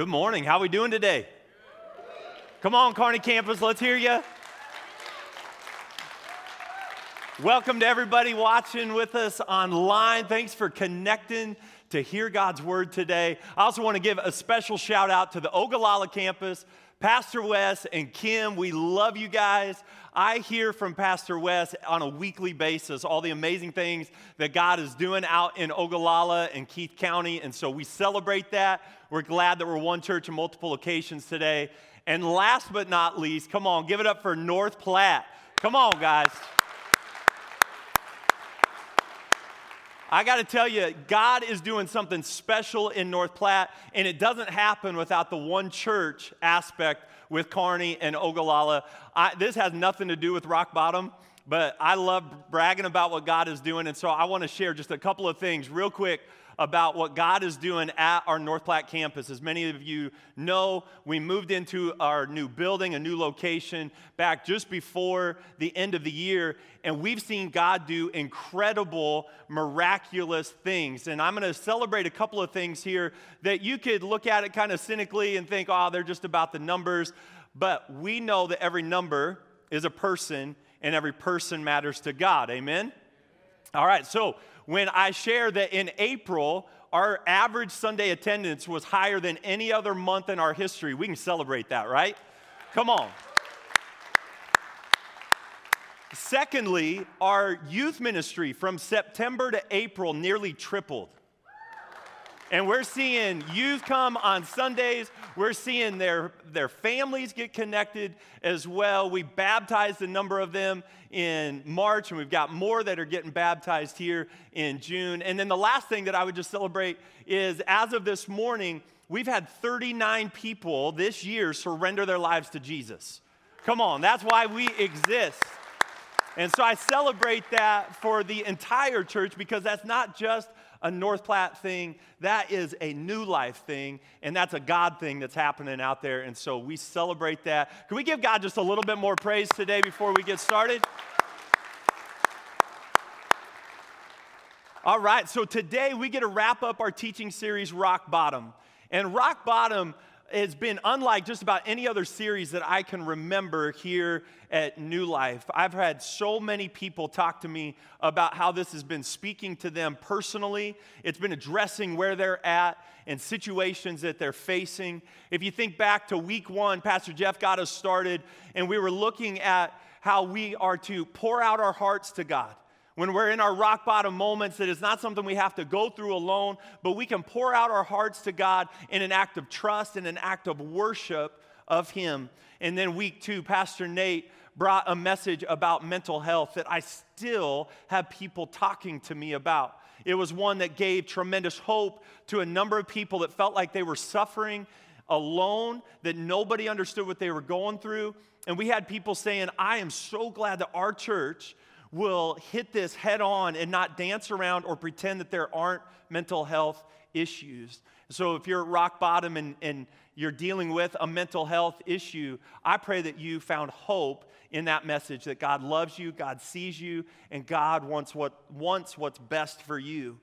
Good morning. How are we doing today? Come on, Kearney campus, let's hear you. Welcome to everybody watching with us online. Thanks for connecting to hear God's word today. I also want to give a special shout out to the Ogallala campus, Pastor Wes and Kim. We love you guys. I hear from Pastor Wes on a weekly basis all the amazing things that God is doing out in Ogallala and Keith County, and so we celebrate that. We're glad that we're one church in multiple locations today. And last but not least, come on, give it up for North Platte. Come on, guys. I got to tell you, God is doing something special in North Platte, and it doesn't happen without the one church aspect with Kearney and Ogallala. I, this has nothing to do with rock bottom, but I love bragging about what God is doing, and so I want to share just a couple of things real quick about what God is doing at our North Platte campus. As many of you know, we moved into our new building, a new location, back just before the end of the year, and we've seen God do incredible, miraculous things. And I'm going to celebrate a couple of things here that you could look at it kind of cynically and think, oh, they're just about the numbers. But we know that every number is a person, and every person matters to God. Amen? All right, so when I share that in April, our average Sunday attendance was higher than any other month in our history, we can celebrate that, right? Come on. Secondly, our youth ministry from September to April nearly tripled. And we're seeing youth come on Sundays. We're seeing their, their families get connected as well. We baptized a number of them in March, and we've got more that are getting baptized here in June. And then the last thing that I would just celebrate is as of this morning, we've had 39 people this year surrender their lives to Jesus. Come on, that's why we exist. And so I celebrate that for the entire church because that's not just a North Platte thing. That is a new life thing, and that's a God thing that's happening out there. And so we celebrate that. Can we give God just a little bit more praise today before we get started? All right, so today we get to wrap up our teaching series, Rock Bottom. And Rock Bottom has been unlike just about any other series that I can remember here at New Life. I've had so many people talk to me about how this has been speaking to them personally. It's been addressing where they're at and situations that they're facing. If you think back to week one, Pastor Jeff got us started, and we were looking at how we are to pour out our hearts to God when we're in our rock bottom moments, it's not something we have to go through alone, but we can pour out our hearts to God in an act of trust and an act of worship of Him. And then week two, Pastor Nate brought a message about mental health that I still have people talking to me about. It was one that gave tremendous hope to a number of people that felt like they were suffering alone, that nobody understood what they were going through. And we had people saying, I am so glad that our church will hit this head on and not dance around or pretend that there aren't mental health issues. So if you're at rock bottom and, and you're dealing with a mental health issue, I pray that you found hope in that message that God loves you, God sees you, and God wants, what, wants what's best for you.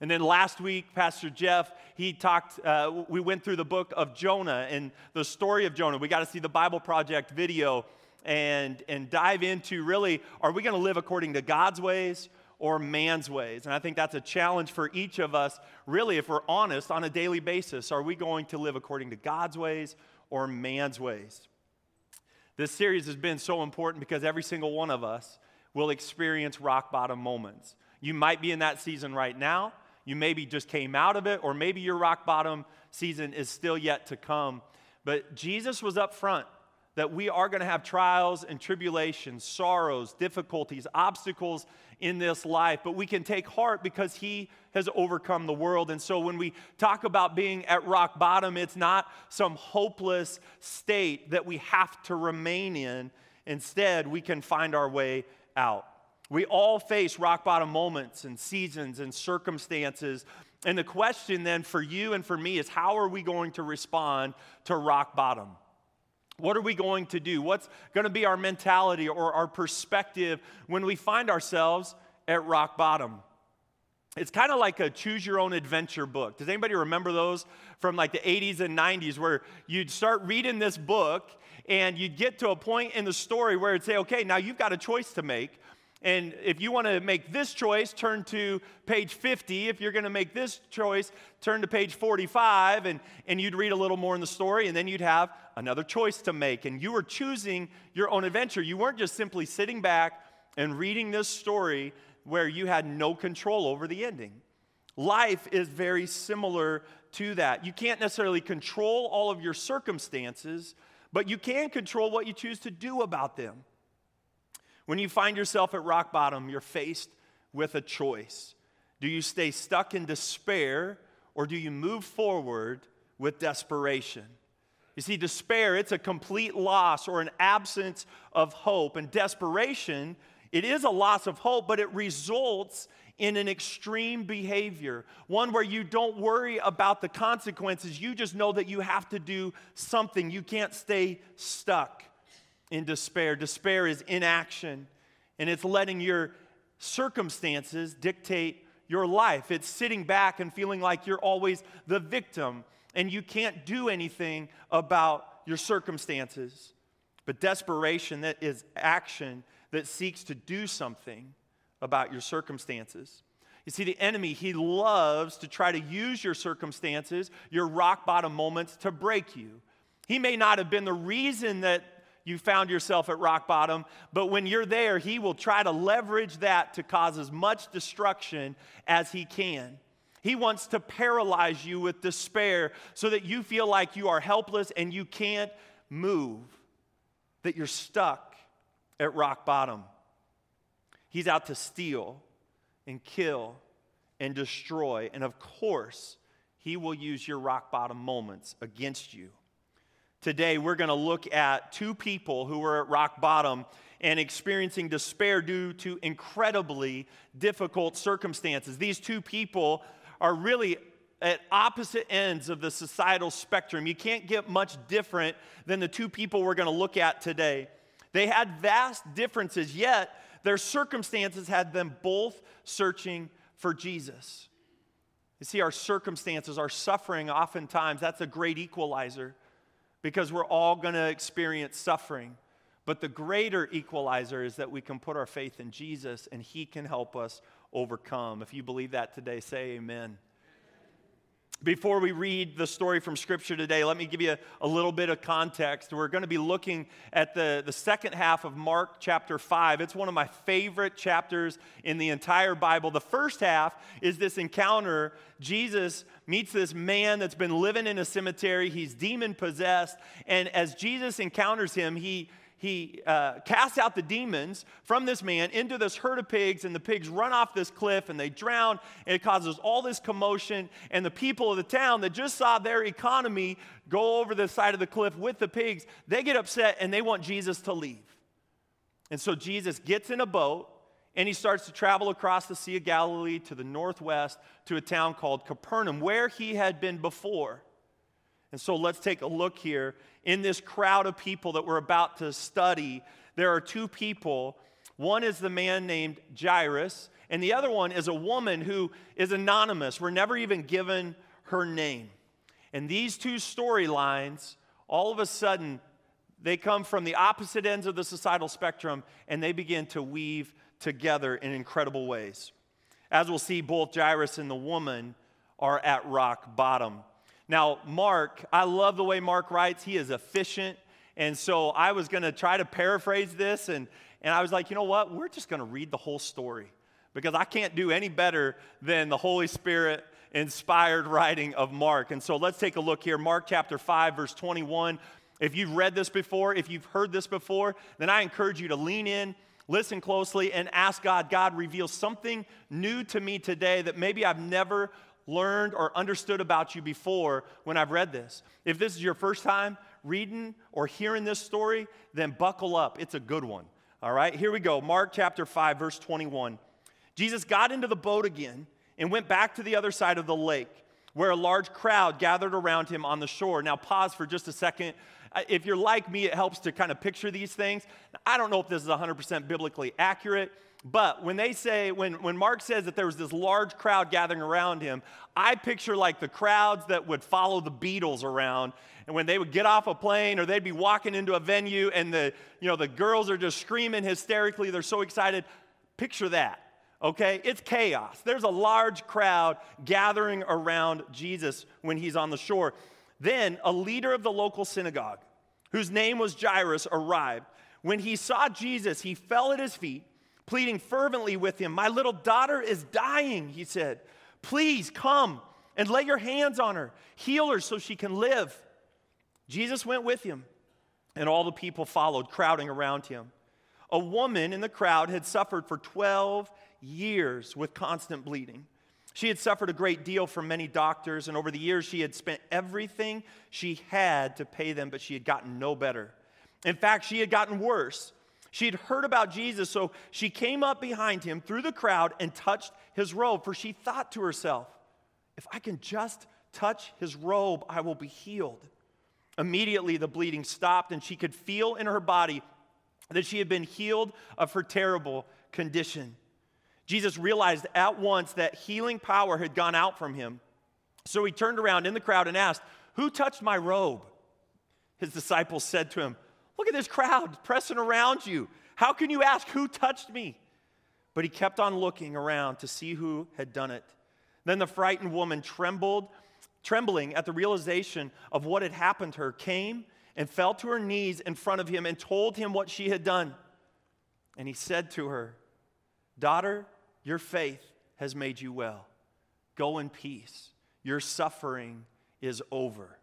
And then last week, Pastor Jeff, he talked, uh, we went through the book of Jonah and the story of Jonah. We got to see the Bible Project video and, and dive into really are we going to live according to God's ways or man's ways? And I think that's a challenge for each of us, really, if we're honest, on a daily basis. Are we going to live according to God's ways or man's ways? This series has been so important because every single one of us will experience rock bottom moments. You might be in that season right now. You maybe just came out of it, or maybe your rock bottom season is still yet to come. But Jesus was up front that we are going to have trials and tribulations, sorrows, difficulties, obstacles in this life, but we can take heart because He has overcome the world. And so when we talk about being at rock bottom, it's not some hopeless state that we have to remain in. Instead, we can find our way out. We all face rock bottom moments and seasons and circumstances. And the question then for you and for me is how are we going to respond to rock bottom? What are we going to do? What's going to be our mentality or our perspective when we find ourselves at rock bottom? it's kind of like a choose your own adventure book. Does anybody remember those from like the 80s and 90s where you'd start reading this book and you'd get to a point in the story where it'd say, okay, now you've got a choice to make. And if you want to make this choice, turn to page 50. If you're going to make this choice, turn to page 45, and, and you'd read a little more in the story, and then you'd have another choice to make. And you were choosing your own adventure. You weren't just simply sitting back and reading this story where you had no control over the ending. Life is very similar to that. You can't necessarily control all of your circumstances, but you can control what you choose to do about them. When you find yourself at rock bottom, you're faced with a choice. Do you stay stuck in despair or do you move forward with desperation? You see, despair, it's a complete loss or an absence of hope. And desperation, it is a loss of hope, but it results in an extreme behavior, one where you don't worry about the consequences. You just know that you have to do something. You can't stay stuck in despair. Despair is inaction, and it's letting your circumstances dictate your life. It's sitting back and feeling like you're always the victim and you can't do anything about your circumstances. But desperation, that is action that seeks to do something about your circumstances. You see, the enemy, he loves to try to use your circumstances, your rock bottom moments, to break you. He may not have been the reason that you found yourself at rock bottom, but when you're there, he will try to leverage that to cause as much destruction as he can. He wants to paralyze you with despair so that you feel like you are helpless and you can't move, that you're stuck at rock bottom. He's out to steal and kill and destroy. And of course, he will use your rock bottom moments against you. Today, we're going to look at two people who were at rock bottom and experiencing despair due to incredibly difficult circumstances. These two people are really at opposite ends of the societal spectrum. You can't get much different than the two people we're going to look at today. They had vast differences, yet their circumstances had them both searching for Jesus. You see, our circumstances, our suffering, oftentimes, that's a great equalizer because we're all going to experience suffering. But the greater equalizer is that we can put our faith in Jesus and He can help us overcome. If you believe that today, say amen. Before we read the story from Scripture today, let me give you a, a, little bit of context. We're going to be looking at the, the second half of Mark chapter 5. It's one of my favorite chapters in the entire Bible. The first half is this encounter. Jesus meets this man that's been living in a cemetery, he's demon possessed. And as Jesus encounters him, he he uh, casts out the demons from this man into this herd of pigs, and the pigs run off this cliff and they drown, and it causes all this commotion. And the people of the town that just saw their economy go over the side of the cliff with the pigs, they get upset and they want Jesus to leave. And so Jesus gets in a boat and he starts to travel across the Sea of Galilee to the northwest to a town called Capernaum, where he had been before. And so let's take a look here. In this crowd of people that we're about to study, there are two people. One is the man named Jairus, and the other one is a woman who is anonymous. We're never even given her name. And these two storylines, all of a sudden, they come from the opposite ends of the societal spectrum and they begin to weave together in incredible ways. As we'll see, both Jairus and the woman are at rock bottom. Now, Mark, I love the way Mark writes. He is efficient. And so I was going to try to paraphrase this, and, and I was like, you know what? We're just going to read the whole story because I can't do any better than the Holy Spirit inspired writing of Mark. And so let's take a look here. Mark chapter 5, verse 21. If you've read this before, if you've heard this before, then I encourage you to lean in, listen closely, and ask God, God, reveal something new to me today that maybe I've never learned or understood about you before when I've read this. If this is your first time reading or hearing this story, then buckle up. It's a good one. All right, here we go. Mark chapter 5, verse 21. Jesus got into the boat again and went back to the other side of the lake where a large crowd gathered around him on the shore. Now, pause for just a second. Uh, if you're like me, it helps to kind of picture these things. I don't know if this is 100% biblically accurate, But when they say, when, when Mark says that there was this large crowd gathering around him, I picture like the crowds that would follow the Beatles around. And when they would get off a plane or they'd be walking into a venue and the, you know, the girls are just screaming hysterically, they're so excited. Picture that, okay? It's chaos. There's a large crowd gathering around Jesus when he's on the shore. Then a leader of the local synagogue, whose name was Jairus, arrived. When he saw Jesus, he fell at his feet pleading fervently with him. My little daughter is dying, he said. Please come and lay your hands on her, heal her so she can live. Jesus went with him, and all the people followed, crowding around him. A woman in the crowd had suffered for 12 years with constant bleeding. She had suffered a great deal from many doctors, and over the years, she had spent everything she had to pay them, but she had gotten no better. In fact, she had gotten worse. She had heard about Jesus, so she came up behind him through the crowd and touched his robe, for she thought to herself, if I can just touch his robe, I will be healed. Immediately, the bleeding stopped, and she could feel in her body that she had been healed of her terrible condition. Jesus realized at once that healing power had gone out from him. So he turned around in the crowd and asked, Who touched my robe? His disciples said to him, Look at this crowd pressing around you. How can you ask, Who touched me? But he kept on looking around to see who had done it. Then the frightened woman trembled, trembling at the realization of what had happened to her, came and fell to her knees in front of him and told him what she had done. And he said to her, Daughter, your faith has made you well. Go in peace. Your suffering is over.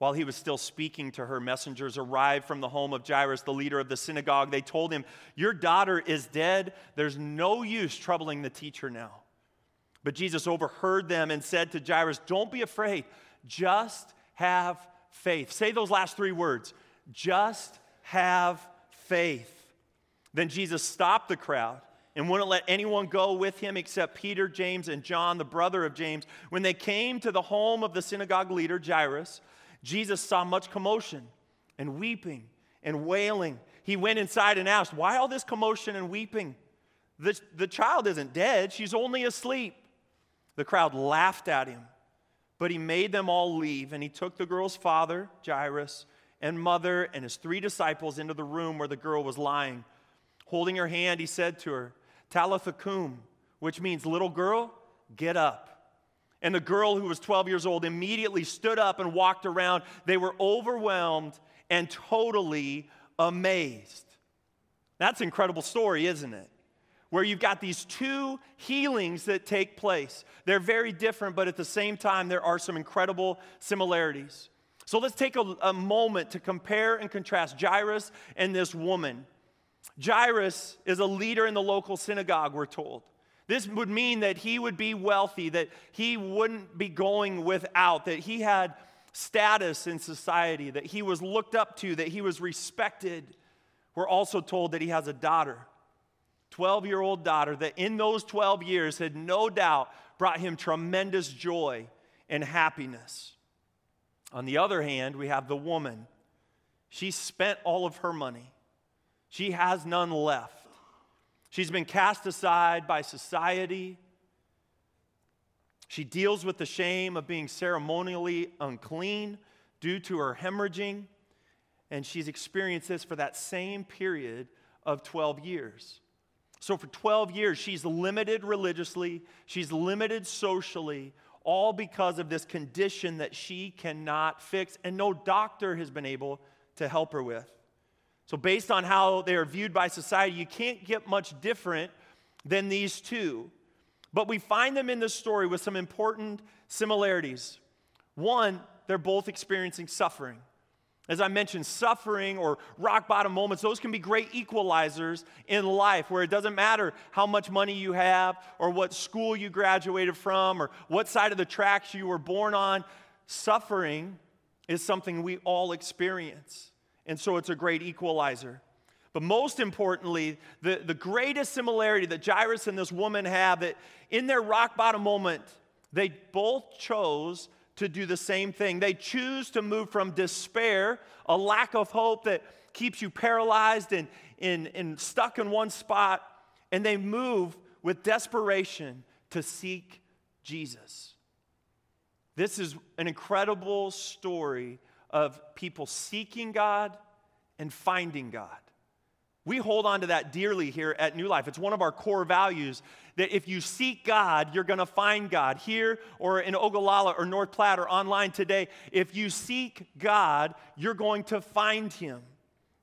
While he was still speaking to her, messengers arrived from the home of Jairus, the leader of the synagogue. They told him, Your daughter is dead. There's no use troubling the teacher now. But Jesus overheard them and said to Jairus, Don't be afraid, just have faith. Say those last three words just have faith. Then Jesus stopped the crowd and wouldn't let anyone go with him except Peter, James, and John, the brother of James. When they came to the home of the synagogue leader, Jairus, Jesus saw much commotion and weeping and wailing. He went inside and asked, Why all this commotion and weeping? The, the child isn't dead, she's only asleep. The crowd laughed at him, but he made them all leave, and he took the girl's father, Jairus, and mother, and his three disciples into the room where the girl was lying. Holding her hand, he said to her, Talitha cum, which means, little girl, get up. And the girl who was 12 years old immediately stood up and walked around. They were overwhelmed and totally amazed. That's an incredible story, isn't it? Where you've got these two healings that take place. They're very different, but at the same time, there are some incredible similarities. So let's take a, a moment to compare and contrast Jairus and this woman. Jairus is a leader in the local synagogue, we're told. This would mean that he would be wealthy, that he wouldn't be going without, that he had status in society, that he was looked up to, that he was respected. We're also told that he has a daughter, 12 year old daughter, that in those 12 years had no doubt brought him tremendous joy and happiness. On the other hand, we have the woman. She spent all of her money, she has none left. She's been cast aside by society. She deals with the shame of being ceremonially unclean due to her hemorrhaging. And she's experienced this for that same period of 12 years. So, for 12 years, she's limited religiously, she's limited socially, all because of this condition that she cannot fix, and no doctor has been able to help her with. So, based on how they are viewed by society, you can't get much different than these two. But we find them in this story with some important similarities. One, they're both experiencing suffering. As I mentioned, suffering or rock bottom moments, those can be great equalizers in life where it doesn't matter how much money you have or what school you graduated from or what side of the tracks you were born on. Suffering is something we all experience and so it's a great equalizer. But most importantly, the, the greatest similarity that Jairus and this woman have that in their rock bottom moment, they both chose to do the same thing. They choose to move from despair, a lack of hope that keeps you paralyzed and, and, and stuck in one spot, and they move with desperation to seek Jesus. This is an incredible story of people seeking God and finding God. We hold on to that dearly here at New Life. It's one of our core values that if you seek God, you're going to find God here or in Ogallala or North Platte or online today. If you seek God, you're going to find Him.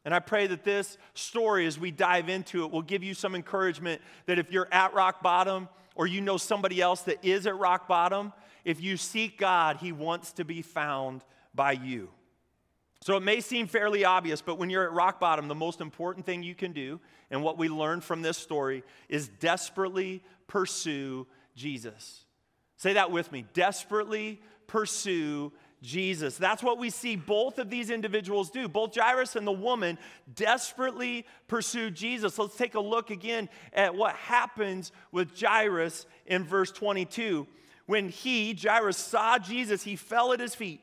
And I pray that this story, as we dive into it, will give you some encouragement that if you're at rock bottom or you know somebody else that is at rock bottom, if you seek God, He wants to be found by you. So it may seem fairly obvious, but when you're at rock bottom, the most important thing you can do, and what we learn from this story, is desperately pursue Jesus. Say that with me desperately pursue Jesus. That's what we see both of these individuals do. Both Jairus and the woman desperately pursue Jesus. Let's take a look again at what happens with Jairus in verse 22. When he, Jairus, saw Jesus, he fell at his feet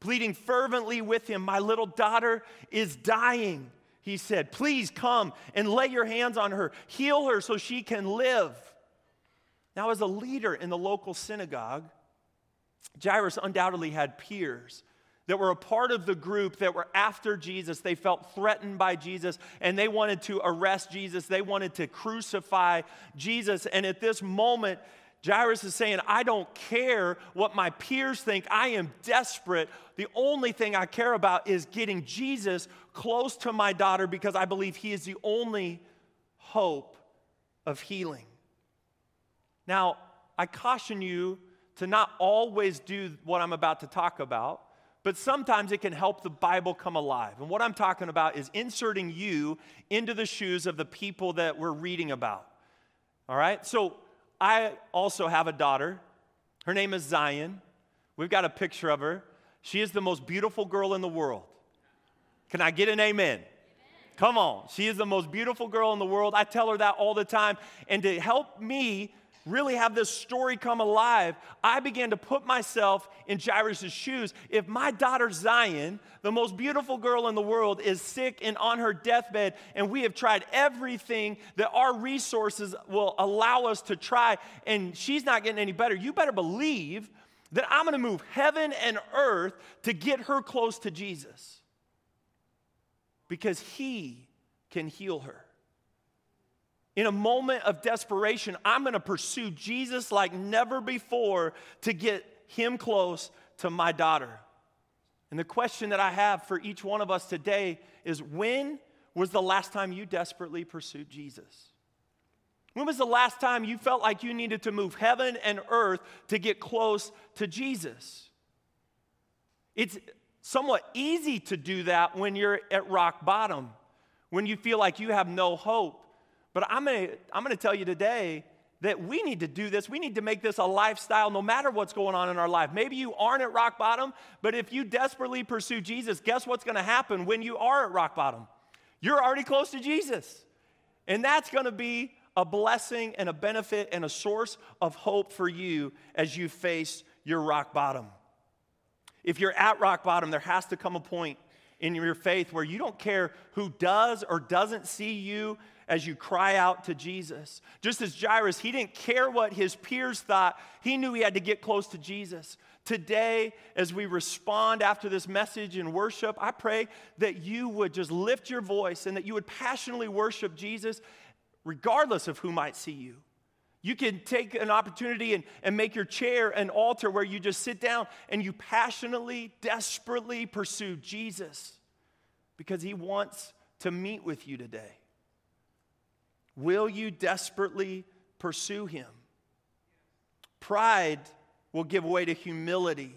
pleading fervently with him, My little daughter is dying. He said, Please come and lay your hands on her, heal her so she can live. Now, as a leader in the local synagogue, Jairus undoubtedly had peers that were a part of the group that were after Jesus. They felt threatened by Jesus and they wanted to arrest Jesus. They wanted to crucify Jesus. And at this moment, Jairus is saying, I don't care what my peers think. I am desperate. The only thing I care about is getting Jesus close to my daughter because I believe he is the only hope of healing. Now, I caution you to not always do what I'm about to talk about, but sometimes it can help the Bible come alive. And what I'm talking about is inserting you into the shoes of the people that we're reading about. All right? So, I also have a daughter. Her name is Zion. We've got a picture of her. She is the most beautiful girl in the world. Can I get an amen? amen? Come on. She is the most beautiful girl in the world. I tell her that all the time. And to help me really have this story come alive, I began to put myself in Jairus' shoes. If my daughter Zion, the most beautiful girl in the world, is sick and on her deathbed, and we have tried everything that our resources will allow us to try, and she's not getting any better, you better believe that I'm gonna move heaven and earth to get her close to Jesus because he can heal her in a moment of desperation, I'm going to pursue Jesus like never before to get him close to my daughter. And the question that I have for each one of us today is when was the last time you desperately pursued Jesus? When was the last time you felt like you needed to move heaven and earth to get close to Jesus? It's somewhat easy to do that when you're at rock bottom, when you feel like you have no hope. But I'm gonna, I'm gonna tell you today that we need to do this. We need to make this a lifestyle no matter what's going on in our life. Maybe you aren't at rock bottom, but if you desperately pursue Jesus, guess what's gonna happen when you are at rock bottom? You're already close to Jesus. And that's gonna be a blessing and a benefit and a source of hope for you as you face your rock bottom. If you're at rock bottom, there has to come a point in your faith where you don't care who does or doesn't see you as you cry out to Jesus. Just as Jairus, he didn't care what his peers thought, he knew he had to get close to Jesus. Today, as we respond after this message in worship, I pray that you would just lift your voice and that you would passionately worship Jesus regardless of who might see you. You can take an opportunity and, and make your chair an altar where you just sit down and you passionately, desperately pursue Jesus because he wants to meet with you today. Will you desperately pursue him? Pride will give way to humility,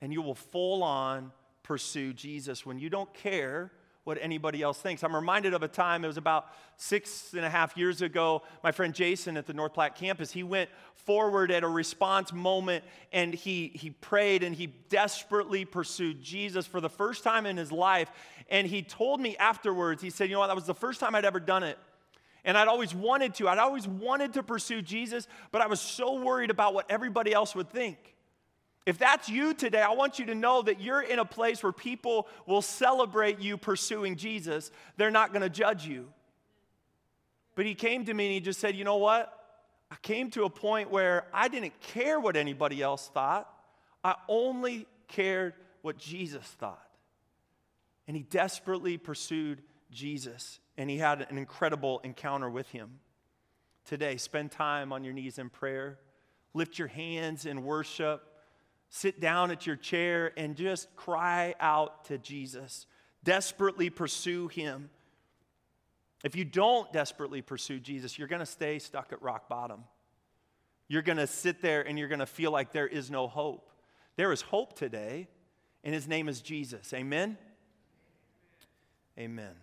and you will full on pursue Jesus when you don't care what anybody else thinks. I'm reminded of a time, it was about six and a half years ago. My friend Jason at the North Platte campus, he went forward at a response moment and he, he prayed and he desperately pursued Jesus for the first time in his life. And he told me afterwards, he said, You know what, that was the first time I'd ever done it. And I'd always wanted to. I'd always wanted to pursue Jesus, but I was so worried about what everybody else would think. If that's you today, I want you to know that you're in a place where people will celebrate you pursuing Jesus. They're not going to judge you. But he came to me and he just said, You know what? I came to a point where I didn't care what anybody else thought, I only cared what Jesus thought. And he desperately pursued Jesus, and he had an incredible encounter with him. Today, spend time on your knees in prayer, lift your hands in worship, sit down at your chair, and just cry out to Jesus. Desperately pursue him. If you don't desperately pursue Jesus, you're going to stay stuck at rock bottom. You're going to sit there and you're going to feel like there is no hope. There is hope today, and his name is Jesus. Amen? Amen.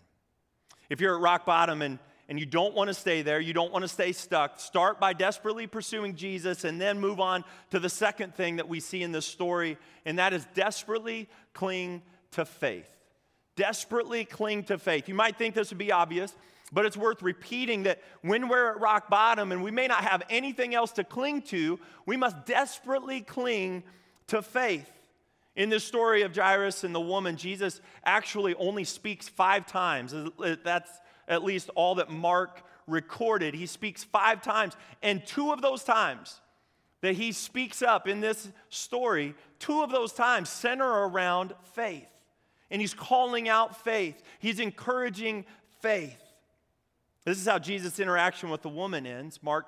If you're at rock bottom and, and you don't want to stay there, you don't want to stay stuck, start by desperately pursuing Jesus and then move on to the second thing that we see in this story, and that is desperately cling to faith desperately cling to faith. You might think this would be obvious, but it's worth repeating that when we're at rock bottom and we may not have anything else to cling to, we must desperately cling to faith. In this story of Jairus and the woman, Jesus actually only speaks five times. That's at least all that Mark recorded. He speaks five times, and two of those times that he speaks up in this story, two of those times center around faith and he's calling out faith. He's encouraging faith. This is how Jesus' interaction with the woman ends. Mark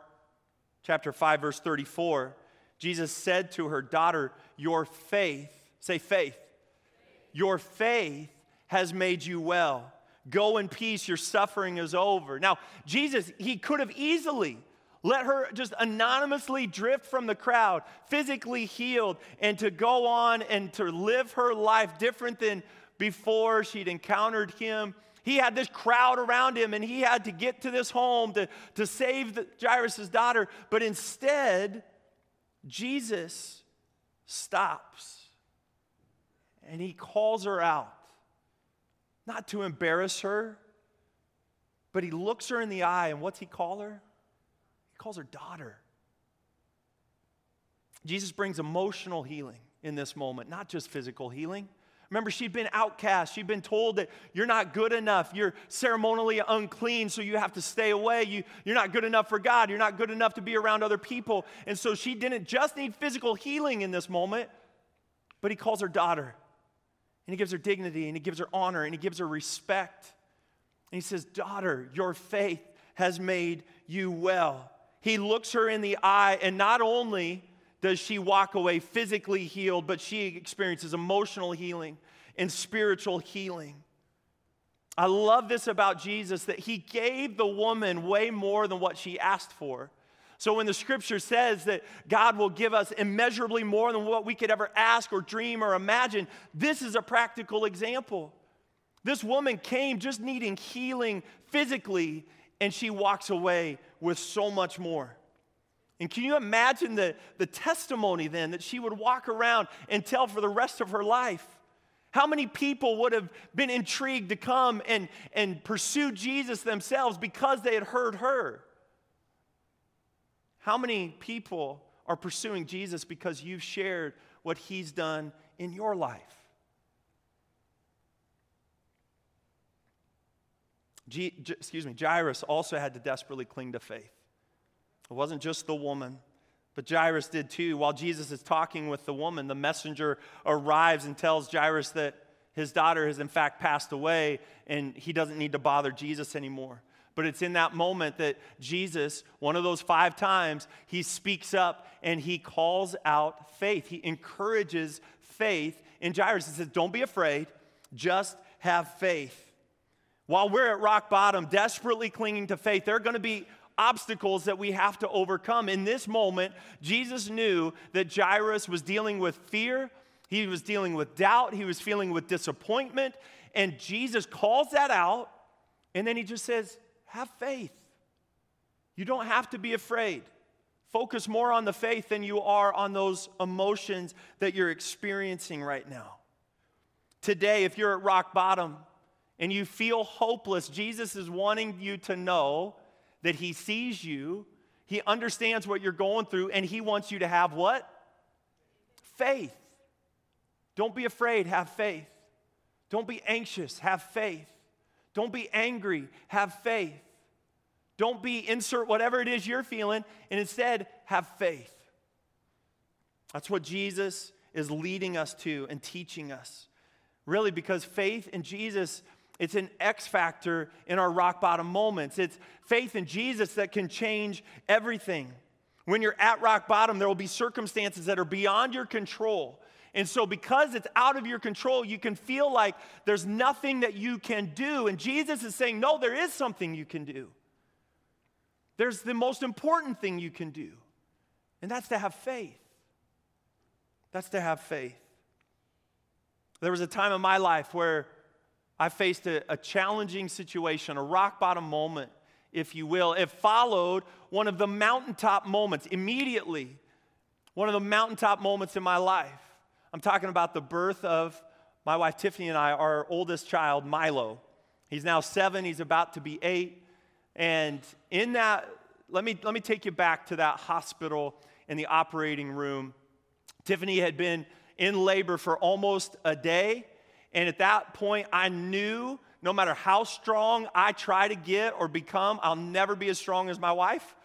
chapter 5, verse 34. Jesus said to her, Daughter, your faith, say faith, your faith has made you well. Go in peace, your suffering is over. Now, Jesus, he could have easily let her just anonymously drift from the crowd, physically healed, and to go on and to live her life different than before she'd encountered him. He had this crowd around him and he had to get to this home to, to save the, Jairus' daughter. But instead, Jesus stops and he calls her out. Not to embarrass her, but he looks her in the eye and what's he call her? He calls her daughter. Jesus brings emotional healing in this moment, not just physical healing. Remember, she'd been outcast. She'd been told that you're not good enough. You're ceremonially unclean, so you have to stay away. You, you're not good enough for God. You're not good enough to be around other people. And so she didn't just need physical healing in this moment, but he calls her daughter. And he gives her dignity, and he gives her honor, and he gives her respect. And he says, Daughter, your faith has made you well. He looks her in the eye, and not only does she walk away physically healed, but she experiences emotional healing and spiritual healing. I love this about Jesus that he gave the woman way more than what she asked for. So when the scripture says that God will give us immeasurably more than what we could ever ask or dream or imagine, this is a practical example. This woman came just needing healing physically, and she walks away with so much more. And can you imagine the, the testimony then that she would walk around and tell for the rest of her life? How many people would have been intrigued to come and, and pursue Jesus themselves because they had heard her? How many people are pursuing Jesus because you've shared what he's done in your life? G, excuse me, Jairus also had to desperately cling to faith. It wasn't just the woman, but Jairus did too. While Jesus is talking with the woman, the messenger arrives and tells Jairus that his daughter has, in fact, passed away and he doesn't need to bother Jesus anymore. But it's in that moment that Jesus, one of those five times, he speaks up and he calls out faith. He encourages faith in Jairus. He says, Don't be afraid, just have faith. While we're at rock bottom, desperately clinging to faith, there are going to be obstacles that we have to overcome. In this moment, Jesus knew that Jairus was dealing with fear, he was dealing with doubt, he was feeling with disappointment, and Jesus calls that out, and then he just says, Have faith. You don't have to be afraid. Focus more on the faith than you are on those emotions that you're experiencing right now. Today, if you're at rock bottom and you feel hopeless, Jesus is wanting you to know that He sees you, He understands what you're going through, and He wants you to have what? Faith. Don't be afraid, have faith. Don't be anxious, have faith. Don't be angry, have faith. Don't be insert whatever it is you're feeling, and instead have faith. That's what Jesus is leading us to and teaching us. Really, because faith in Jesus, it's an X factor in our rock bottom moments. It's faith in Jesus that can change everything. When you're at rock bottom, there will be circumstances that are beyond your control. And so, because it's out of your control, you can feel like there's nothing that you can do. And Jesus is saying, No, there is something you can do. There's the most important thing you can do, and that's to have faith. That's to have faith. There was a time in my life where I faced a, a challenging situation, a rock bottom moment, if you will. It followed one of the mountaintop moments immediately, one of the mountaintop moments in my life. I'm talking about the birth of my wife Tiffany and I, our oldest child, Milo. He's now seven, he's about to be eight. And in that, let me, let me take you back to that hospital in the operating room. Tiffany had been in labor for almost a day. And at that point, I knew no matter how strong I try to get or become, I'll never be as strong as my wife.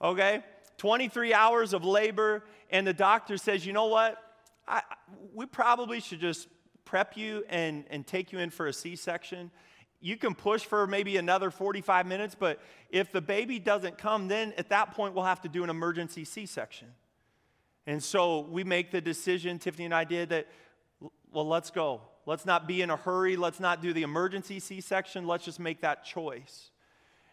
Okay? 23 hours of labor, and the doctor says, you know what? I, we probably should just prep you and, and take you in for a C section. You can push for maybe another 45 minutes, but if the baby doesn't come, then at that point we'll have to do an emergency C section. And so we make the decision, Tiffany and I did, that, well, let's go. Let's not be in a hurry. Let's not do the emergency C section. Let's just make that choice.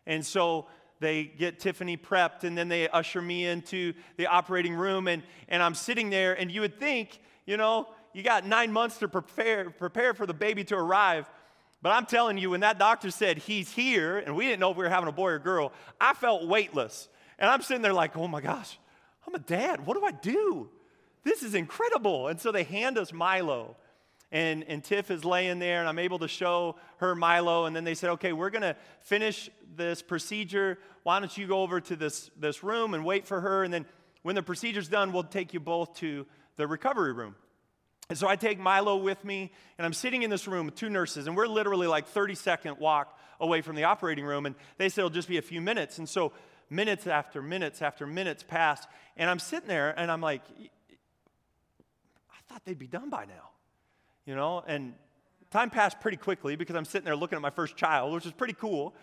And so they get Tiffany prepped, and then they usher me into the operating room, and, and I'm sitting there, and you would think, you know, you got nine months to prepare, prepare for the baby to arrive. But I'm telling you, when that doctor said he's here, and we didn't know if we were having a boy or girl, I felt weightless. And I'm sitting there like, oh my gosh, I'm a dad. What do I do? This is incredible. And so they hand us Milo. And, and Tiff is laying there, and I'm able to show her Milo. And then they said, okay, we're going to finish this procedure. Why don't you go over to this, this room and wait for her? And then when the procedure's done, we'll take you both to the recovery room. And so I take Milo with me, and I'm sitting in this room with two nurses, and we're literally like 30 second walk away from the operating room. And they said it'll just be a few minutes. And so minutes after minutes after minutes pass, and I'm sitting there and I'm like, I thought they'd be done by now, you know? And time passed pretty quickly because I'm sitting there looking at my first child, which is pretty cool.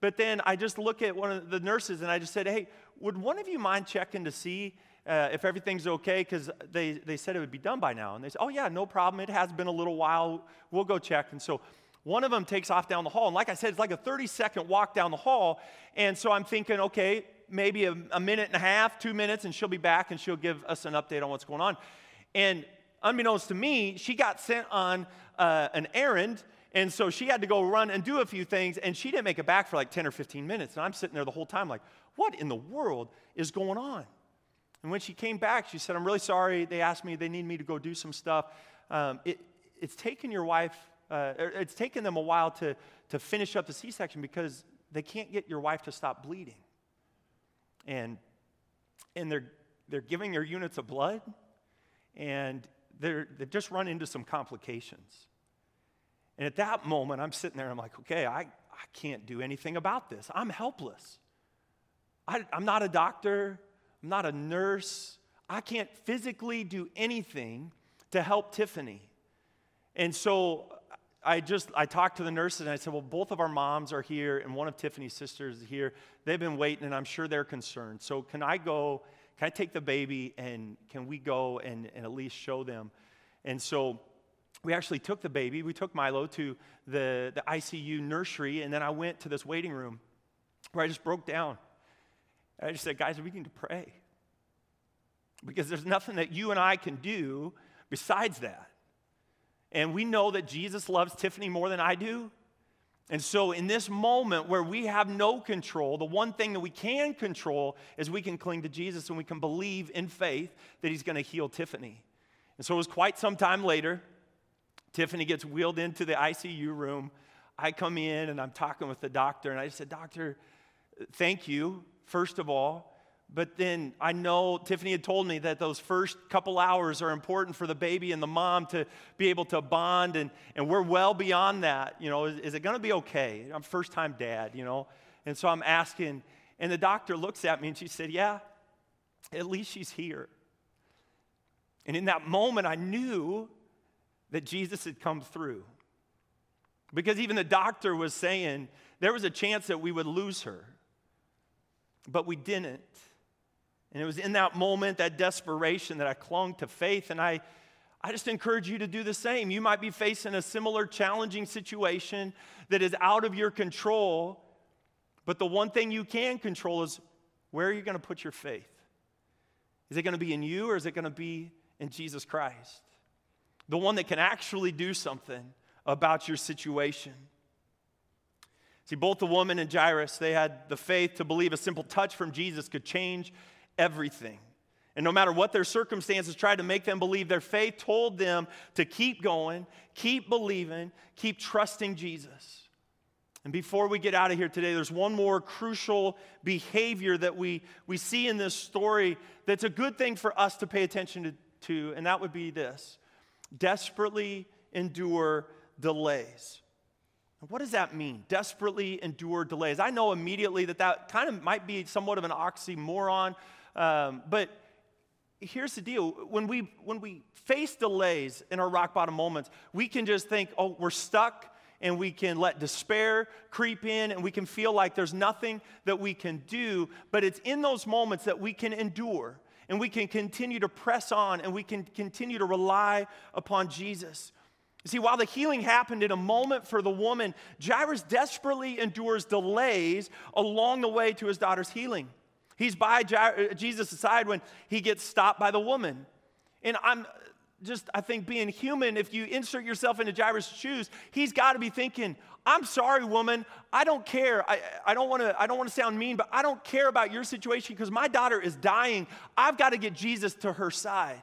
But then I just look at one of the nurses and I just said, Hey, would one of you mind checking to see uh, if everything's okay? Because they, they said it would be done by now. And they said, Oh, yeah, no problem. It has been a little while. We'll go check. And so one of them takes off down the hall. And like I said, it's like a 30 second walk down the hall. And so I'm thinking, okay, maybe a, a, minute and a half, two minutes, and she'll be back and she'll give us an update on what's going on. And unbeknownst to me, she got sent on uh, an errand. And so she had to go run and do a few things, and she didn't make it back for like 10 or 15 minutes. And I'm sitting there the whole time, like, what in the world is going on? And when she came back, she said, I'm really sorry. They asked me, they need me to go do some stuff. Um, it, it's taken your wife uh, er, it's taken them a while to, to finish up the C section because they can't get your wife to stop bleeding. And, and they're, they're giving her units of blood, and they're, they just run into some complications. And at that moment, I'm sitting there, I'm like, okay, I, I can't do anything about this. I'm helpless. I, I'm not a doctor, I'm not a nurse. I can't physically do anything to help Tiffany. And so I just I talked to the nurses and I said, well, both of our moms are here and one of Tiffany's sisters is here. They've been waiting and I'm sure they're concerned. So can I go? Can I take the baby and can we go and, and at least show them? And so we actually took the baby. We took Milo to the, the ICU nursery and then I went to this waiting room where I just broke down. And I just said, guys, we need to pray because there's nothing that you and I can do besides that. And we know that Jesus loves Tiffany more than I do. And so, in this moment where we have no control, the one thing that we can control is we can cling to Jesus and we can believe in faith that He's going to heal Tiffany. And so, it was quite some time later. Tiffany gets wheeled into the ICU room. I come in and I'm talking with the doctor, and I said, Doctor, thank you, first of all, but then I know Tiffany had told me that those first couple hours are important for the baby and the mom to be able to bond, and, and we're well beyond that. You know, is, is it going to be okay? I'm first time dad, you know. And so I'm asking, and the doctor looks at me and she said, Yeah, at least she's here. And in that moment, I knew that Jesus had come through. Because even the doctor was saying there was a chance that we would lose her, but we didn't. And it was in that moment, that desperation, that I clung to faith. And I, I just encourage you to do the same. You might be facing a similar challenging situation that is out of your control, but the one thing you can control is where are you going to put your faith? Is it going to be in you or is it going to be in Jesus Christ? The one that can actually do something about your situation. See, both the woman and Jairus, they had the faith to believe a simple touch from Jesus could change everything. And no matter what their circumstances tried to make them believe, their faith told them to keep going, keep believing, keep trusting Jesus. And before we get out of here today, there's one more crucial behavior that we, we see in this story that's a good thing for us to pay attention to, to and that would be this desperately endure delays. What does that mean? Desperately endure delays. I know immediately that that kind of might be somewhat of an oxymoron, um, but here's the deal. When we when we face delays in our rock bottom moments we can just think oh we're stuck and we can let despair creep in and we can feel like there's nothing that we can do. But it's in those moments that we can endure and we can continue to press on and we can continue to rely upon jesus. See, while the healing happened in a moment for the woman, Jairus desperately endures delays along the way to his daughter's healing. He's by uh, Jesus' side when he gets stopped by the woman. And I'm just, I think, being human, if you insert yourself into Jairus' shoes, he's got to be thinking, I'm sorry, woman. I don't care. I, I don't want to I don't want to sound mean, but I don't care about your situation because my daughter is dying. I've got to get Jesus to her side.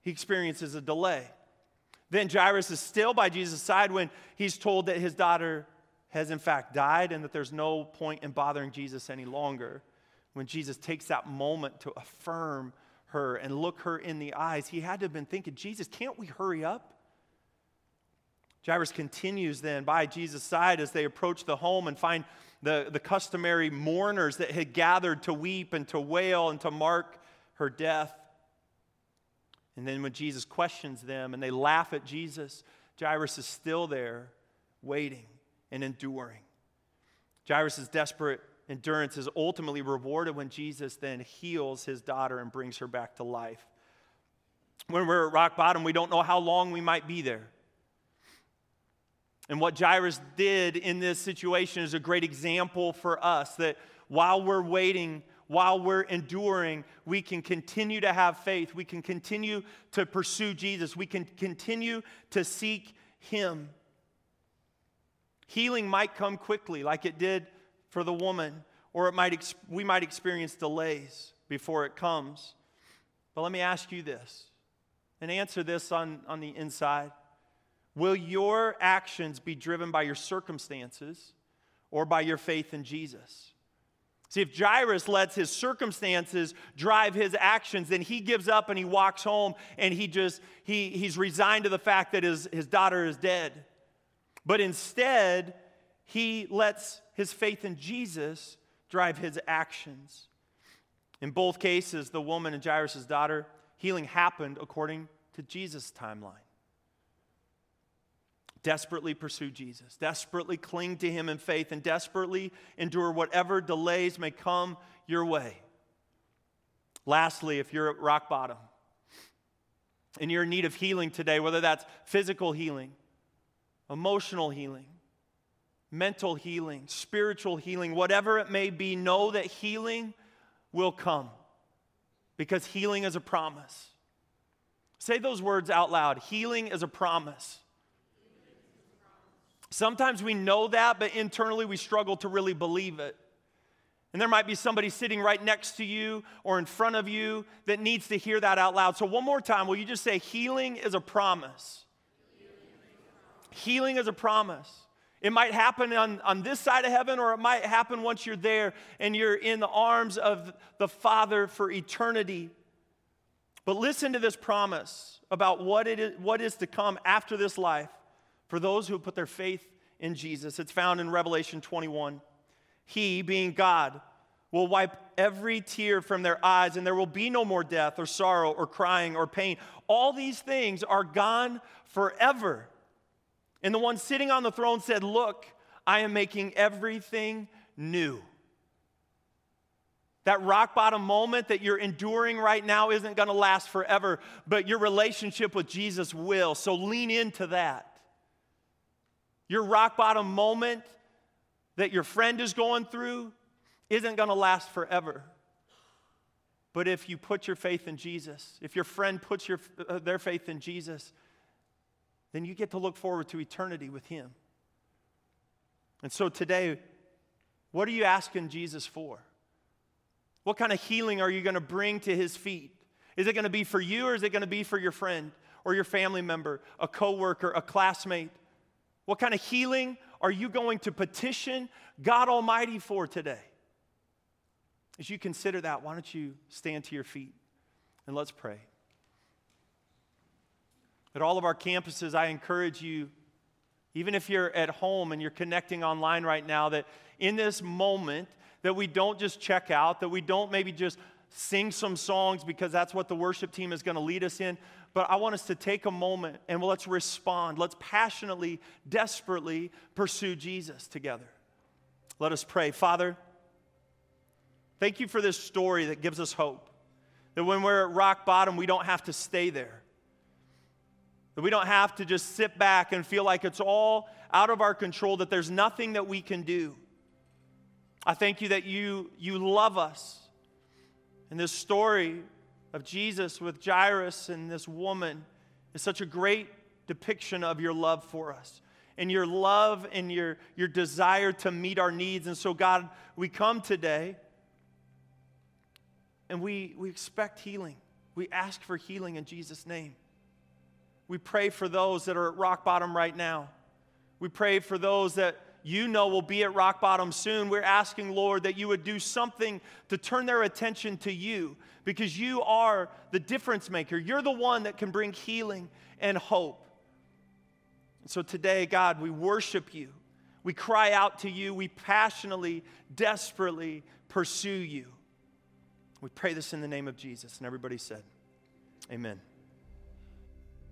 He experiences a delay. Then Jairus is still by Jesus' side when he's told that his daughter has in fact died and that there's no point in bothering Jesus any longer. When Jesus takes that moment to affirm her and look her in the eyes, he had to have been thinking, Jesus, can't we hurry up? Jairus continues then by Jesus' side as they approach the home and find the, the customary mourners that had gathered to weep and to wail and to mark her death. And then when Jesus questions them and they laugh at Jesus, Jairus is still there waiting and enduring. Jairus' is desperate endurance is ultimately rewarded when Jesus then heals his daughter and brings her back to life. When we're at rock bottom, we don't know how long we might be there. And what Jairus did in this situation is a great example for us that while we're waiting while we're enduring, we can continue to have faith. We can continue to pursue Jesus. We can continue to seek Him. Healing might come quickly, like it did for the woman, or it might we might experience delays before it comes. But let me ask you this and answer this on, on the inside. Will your actions be driven by your circumstances or by your faith in Jesus? See, if Jairus lets his circumstances drive his actions, then he gives up and he walks home and he just, he, he's resigned to the fact that his, his daughter is dead. But instead, he lets his faith in Jesus drive his actions. In both cases, the woman and Jairus' daughter, healing happened according to Jesus' timeline desperately pursue Jesus, desperately cling to Him in faith, and desperately endure whatever delays may come your way. Lastly, if you're at rock bottom and you're in need of healing today, whether that's physical healing, emotional healing, mental healing, spiritual healing, whatever it may be, know that healing will come because healing is a promise. Say those words out loud healing is a promise. Sometimes we know that, but internally we struggle to really believe it. And there might be somebody sitting right next to you or in front of you that needs to hear that out loud. So, one more time, will you just say, Healing is a promise? Healing is a promise. It might happen on, on this side of heaven, or it might happen once you're there and you're in the arms of the Father for eternity. But listen to this promise about what, it is, what is to come after this life for those who put their faith in Jesus. It's found in Revelation 21. He, being God, will wipe every tear from their eyes, and there will be no more death or sorrow or crying or pain. All these things are gone forever. And the one sitting on the throne said, Look, I am making everything new. That rock bottom moment that you're enduring right now isn't going to last forever, but your relationship with Jesus will. So lean into that. Your rock bottom moment that your friend is going through isn't going to last forever. But if you put your faith in Jesus, if your friend puts your, uh, their faith in Jesus, then you get to look forward to eternity with Him. And so today, what are you asking Jesus for? What kind of healing are you going to bring to His feet? Is it going to be for you or is it going to be for your friend or your family member, a coworker, a classmate? What kind of healing are you going to petition God Almighty for today? As you consider that, why don't you stand to your feet and let's pray. At all of our campuses, I encourage you, even if you're at home and you're connecting online right now, that in this moment, that we don't just check out, that we don't maybe just sing some songs because that's what the worship team is going to lead us in, but I want us to take a moment and let's respond. Let's passionately, desperately pursue Jesus together. Let us pray. Father, thank you for this story that gives us hope. That when we're at rock bottom, we don't have to stay there. That we don't have to just sit back and feel like it's all out of our control, that there's nothing that we can do. I thank you that you, you love us. And this story of Jesus with Jairus and this woman is such a great depiction of your love for us and your love and your, your desire to meet our needs. And so, God, we come today and we, we expect healing. We ask for healing in Jesus' name. We pray for those that are at rock bottom right now. We pray for those that you know will be at rock bottom soon. We're asking, Lord, that you would do something to turn their attention to you because you are the difference maker. You're the one that can bring healing and hope. so today, God, we worship you. We cry out to you. We passionately, desperately pursue you. We pray this in the name of Jesus. And everybody said, Amen.